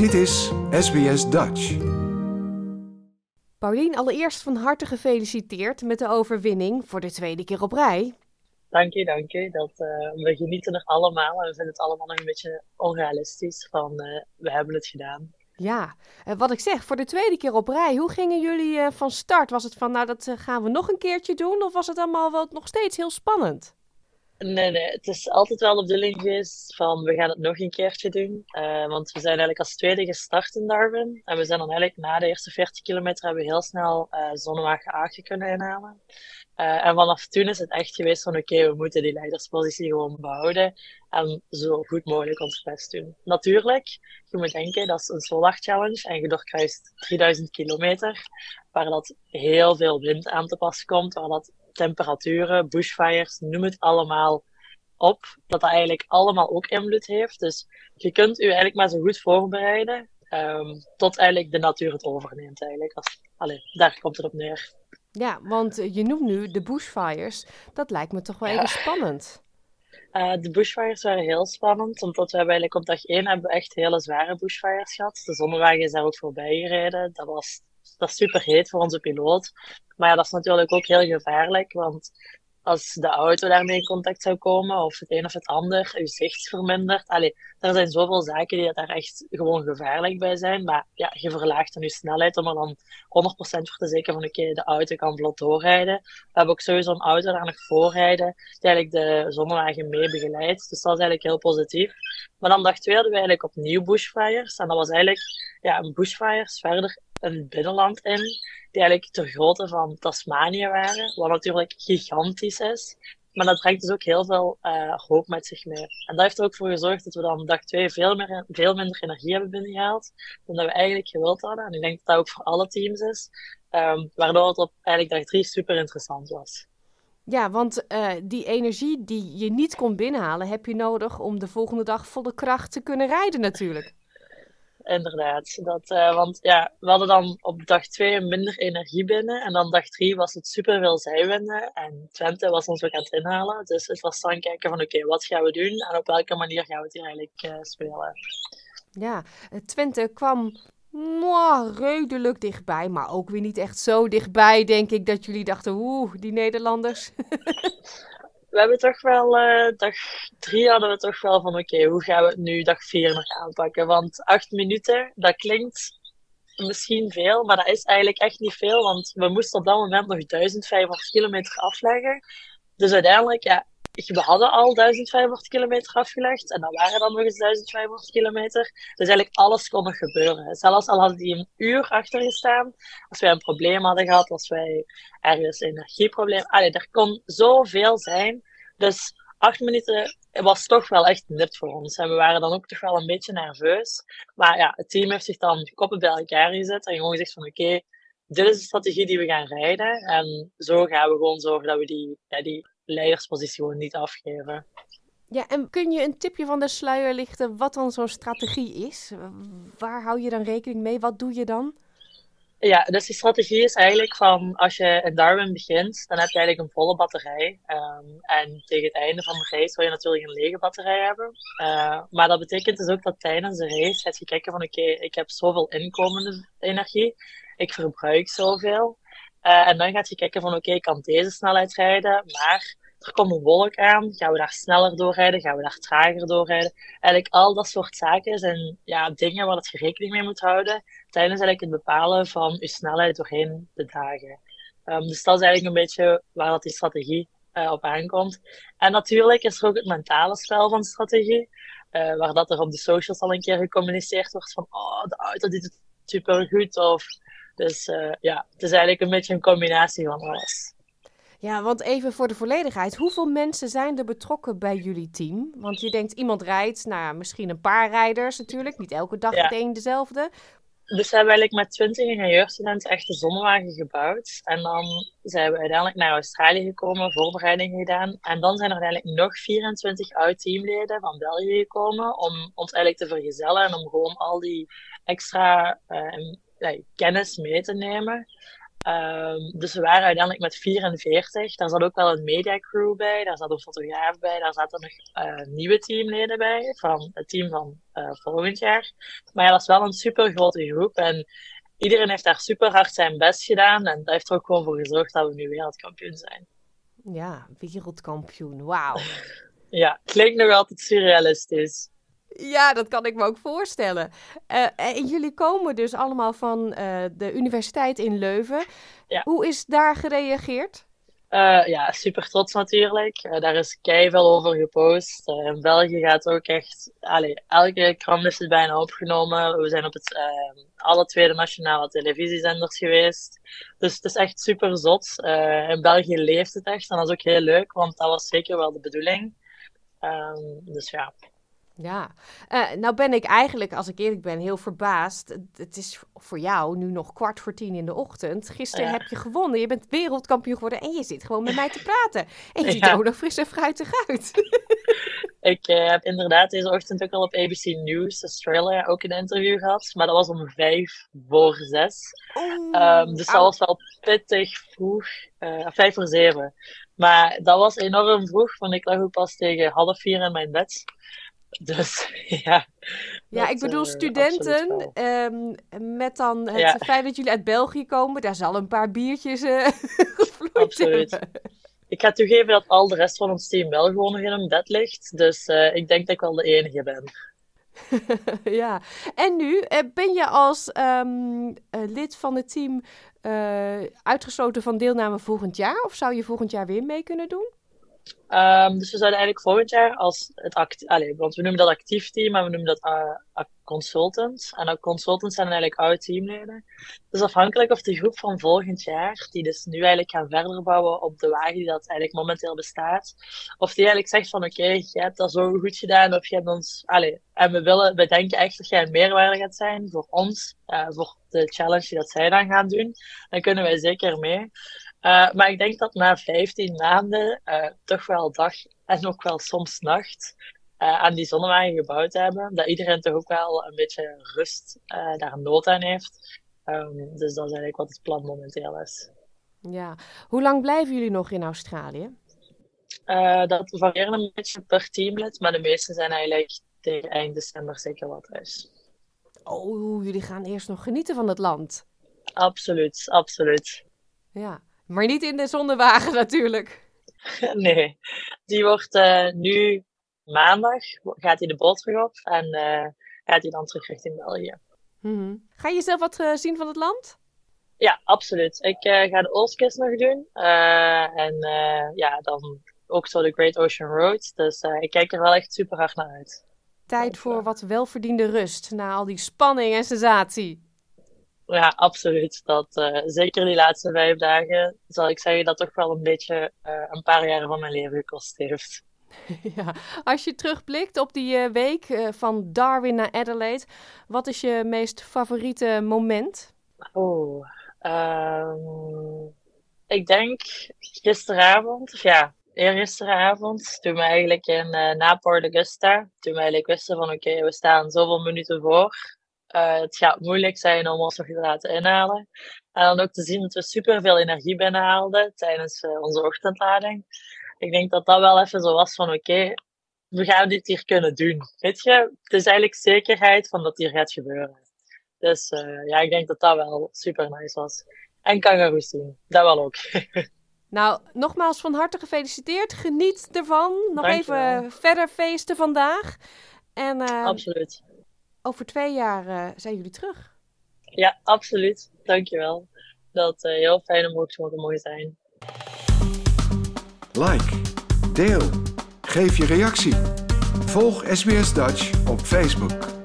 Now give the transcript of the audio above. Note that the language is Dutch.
Dit is SBS Dutch. Paulien, allereerst van harte gefeliciteerd met de overwinning voor de tweede keer op rij. Dank je, dank je. Dat, uh, we genieten er allemaal en we vinden het allemaal nog een beetje onrealistisch van uh, we hebben het gedaan. Ja, uh, wat ik zeg, voor de tweede keer op rij, hoe gingen jullie van start? Was het van nou dat gaan we nog een keertje doen of was het allemaal wel nog steeds heel spannend? Nee, nee, het is altijd wel de bedoeling geweest van we gaan het nog een keertje doen. Uh, want we zijn eigenlijk als tweede gestart in Darwin. En we zijn dan eigenlijk na de eerste 40 kilometer hebben we heel snel uh, Zonnewagen 8 kunnen inhalen. Uh, en vanaf toen is het echt geweest van oké, we moeten die leiderspositie gewoon behouden. En zo goed mogelijk ons best doen. Natuurlijk, je moet denken, dat is een Solar Challenge. En je doorkruist 3000 kilometer. Waar dat heel veel wind aan te pas komt. Waar dat temperaturen, bushfires, noem het allemaal op. Dat dat eigenlijk allemaal ook invloed heeft. Dus je kunt u eigenlijk maar zo goed voorbereiden. Um, tot eigenlijk de natuur het overneemt eigenlijk. Als, allez, daar komt het op neer. Ja, want je noemt nu de bushfires. Dat lijkt me toch wel ja. even spannend. Uh, de bushfires waren heel spannend, omdat we eigenlijk op dag 1 hebben we echt hele zware bushfires gehad. De zonnewagen is daar ook voorbij gereden. Dat was dat is super heet voor onze piloot. Maar ja, dat is natuurlijk ook heel gevaarlijk, want als de auto daarmee in contact zou komen, of het een of het ander, je zicht vermindert. Allee, er zijn zoveel zaken die daar echt gewoon gevaarlijk bij zijn. Maar ja, je verlaagt dan je snelheid om er dan 100% voor te zeker van oké, de auto kan vlot doorrijden. We hebben ook sowieso een auto daar nog voorrijden, die eigenlijk de zonnewagen mee begeleidt. Dus dat is eigenlijk heel positief. Maar dan dag twee hadden we eigenlijk opnieuw bushfires. En dat was eigenlijk ja, een bushfires verder een binnenland in, die eigenlijk ter grootte van Tasmanië waren, wat natuurlijk gigantisch is. Maar dat brengt dus ook heel veel uh, hoop met zich mee. En dat heeft er ook voor gezorgd dat we dan dag 2 veel, meer, veel minder energie hebben binnengehaald dan we eigenlijk gewild hadden. En ik denk dat dat ook voor alle teams is. Um, waardoor het op eigenlijk dag 3 super interessant was. Ja, want uh, die energie die je niet kon binnenhalen, heb je nodig om de volgende dag volle kracht te kunnen rijden natuurlijk inderdaad. Dat, uh, want ja, we hadden dan op dag 2 minder energie binnen. En dan dag 3 was het super veel zijwinden. En Twente was ons ook aan het inhalen. Dus het was dan kijken van oké, wat gaan we doen? En op welke manier gaan we het hier eigenlijk uh, spelen? Ja, Twente kwam mwah, redelijk dichtbij. Maar ook weer niet echt zo dichtbij, denk ik, dat jullie dachten, oeh, die Nederlanders. we hebben toch wel, uh, dag drie hadden we toch wel van oké, hoe gaan we het nu dag vier nog aanpakken? Want acht minuten, dat klinkt misschien veel, maar dat is eigenlijk echt niet veel, want we moesten op dat moment nog 1500 kilometer afleggen. Dus uiteindelijk, ja, we hadden al 1500 kilometer afgelegd en dan waren dan nog eens 1500 kilometer. Dus eigenlijk alles kon nog gebeuren. Zelfs al hadden die een uur achter gestaan, als wij een probleem hadden gehad, als wij ergens een energieprobleem, allee, er kon zoveel zijn. Dus acht minuten was toch wel echt nut voor ons. En we waren dan ook toch wel een beetje nerveus. Maar ja, het team heeft zich dan koppen bij elkaar gezet en gewoon gezegd van oké, dit is de strategie die we gaan rijden. En zo gaan we gewoon zorgen dat we die, ja, die leiderspositie gewoon niet afgeven. Ja, en kun je een tipje van de sluier lichten wat dan zo'n strategie is? Waar hou je dan rekening mee? Wat doe je dan? Ja, dus die strategie is eigenlijk van als je in Darwin begint, dan heb je eigenlijk een volle batterij. Um, en tegen het einde van de race wil je natuurlijk een lege batterij hebben. Uh, maar dat betekent dus ook dat tijdens de race gaat je kijken van oké, okay, ik heb zoveel inkomende energie, ik verbruik zoveel. Uh, en dan gaat je kijken van oké, okay, ik kan deze snelheid rijden, maar er komt een wolk aan, gaan we daar sneller doorrijden, gaan we daar trager doorrijden. Eigenlijk al dat soort zaken zijn ja, dingen waar je rekening mee moet houden tijdens eigenlijk het bepalen van je snelheid doorheen de dagen. Um, dus dat is eigenlijk een beetje waar dat die strategie uh, op aankomt. En natuurlijk is er ook het mentale spel van strategie, uh, waar dat er op de socials al een keer gecommuniceerd wordt van oh, de auto doet het super goed of dus uh, ja, het is eigenlijk een beetje een combinatie van alles. Ja, want even voor de volledigheid. Hoeveel mensen zijn er betrokken bij jullie team? Want je denkt, iemand rijdt, nou misschien een paar rijders natuurlijk. Niet elke dag ja. meteen dezelfde. Dus we hebben eigenlijk met 20 ingenieurstudenten echt een zonnewagen gebouwd. En dan zijn we uiteindelijk naar Australië gekomen, voorbereidingen gedaan. En dan zijn er uiteindelijk nog 24 oud-teamleden van België gekomen om ons eigenlijk te vergezellen en om gewoon al die extra uh, kennis mee te nemen. Ehm, dus we waren uiteindelijk met 44. Daar zat ook wel een mediacrew bij, daar zat een fotograaf bij, daar zaten nog uh, nieuwe teamleden bij van het team van uh, volgend jaar. Maar ja, dat is wel een super grote groep en iedereen heeft daar super hard zijn best gedaan en dat heeft er ook gewoon voor gezorgd dat we nu wereldkampioen zijn. Ja, wereldkampioen, wauw. ja, klinkt nog altijd surrealistisch. Ja, dat kan ik me ook voorstellen. Uh, en jullie komen dus allemaal van uh, de universiteit in Leuven. Ja. Hoe is daar gereageerd? Uh, ja, super trots natuurlijk. daar is veel over gepost. in België gaat ook echt... Allee, elke krant is het bijna opgenomen. We zijn op het, alle tweede nationale televisiezenders geweest. Dus het is echt super zot. in België leeft het echt. En dat is ook heel leuk, want dat was zeker wel de bedoeling. Um, dus ja, ja, uh, nou ben ik eigenlijk, als ik eerlijk ben, heel verbaasd. Het is voor jou nu nog kwart voor tien in de ochtend. Gisteren heb je gewonnen, je bent wereldkampioen geworden en je zit gewoon met mij te praten. En je ziet er ook nog fris en fruitig uit. ik uh, heb inderdaad deze ochtend ook al op ABC News Australia ook een interview gehad. Maar dat was om vijf voor zes. um, dus dat was wel pittig vroeg. Uh, vijf voor zeven. Maar dat was enorm vroeg, want ik lag ook pas tegen half vier in mijn bed. Dus ja. Ja, ik bedoel eh, studenten um, met dan het feit dat jullie uit België komen, daar zal een paar biertjes uh, Absoluut. Ik ga toegeven dat al de rest van ons team wel gewoon nog in een bed ligt. Dus uh, ik denk dat ik wel de enige ben. ja, en nu ben je als um, lid van het team uitgesloten van deelname volgend jaar? Of zou je volgend jaar weer mee kunnen doen? Um, dus we zouden eigenlijk volgend jaar als het actief, want we noemen dat actief team, maar we noemen dat uh, consultants. En consultants zijn eigenlijk oude teamleden. Dus afhankelijk of de groep van volgend jaar, die dus nu eigenlijk gaan verder bouwen op de wagen die dat eigenlijk momenteel bestaat, of die eigenlijk zegt van oké, je hebt dat zo goed gedaan, of je hebt ons, allee, en we willen, we denken echt dat jij een meerwaarde gaat zijn voor ons, uh, voor de challenge die dat zij dan gaan doen, dan kunnen wij zeker mee. Uh, maar ik denk dat na 15 maanden uh, toch wel dag en ook wel soms nacht uh, aan die zonnewagen gebouwd hebben, dat iedereen toch ook wel een beetje rust daar nood aan heeft. Um, dus dat is eigenlijk wat het plan momenteel is. Ja, hoe lang blijven jullie nog in Australië? dat varieert een beetje per teamlid, maar de meeste zijn eigenlijk tegen eind december zeker wat thuis. Oh, jullie gaan eerst nog genieten van het land. Absoluut, absoluut. Ja, maar niet in de zonnewagen natuurlijk. nee, die wordt uh, nu maandag, gaat hij de boot terug op en uh, gaat hij dan terug richting België. Mm -hmm. Ga je zelf wat uh, zien van het land? Ja, absoluut. Ik ga de Oostkust nog doen. en ja, dan ook zo de Great Ocean Road. Dus ik kijk er wel echt super hard naar uit. Tijd voor wat welverdiende rust na al die spanning en sensatie. Ja, absoluut. Dat, uh, zeker die laatste vijf dagen zal ik zeggen dat toch wel een beetje uh, een paar jaren van mijn leven gekost heeft. Ja, als je terugblikt op die uh, week van Darwin naar Adelaide, wat is je meest favoriete moment? Oh, um, ik denk gisteravond, of ja, eergisteravond, toen we eigenlijk in uh, na Port Augusta, toen we eigenlijk wisten van oké, okay, we staan zoveel minuten voor. Uh, het gaat moeilijk zijn om ons nog te laten inhalen. En dan ook te zien dat we superveel energie binnenhaalden tijdens uh, onze ochtendlading. Ik denk dat dat wel even zo was van oké, okay, we gaan dit hier kunnen doen. Weet je, het is eigenlijk zekerheid van dat hier gaat gebeuren. Dus uh, ja, ik denk dat dat wel super nice was. En kangaroes zien, dat wel ook. nou, nogmaals van harte gefeliciteerd. Geniet ervan. Nog even verder feesten vandaag. En, Absoluut over twee jaar uh, zijn jullie terug. Ja, absoluut. Dankjewel. Dat uh, heel fijn om ook zo te mogen zijn. Like, deel, geef je reactie. Volg SBS Dutch op Facebook.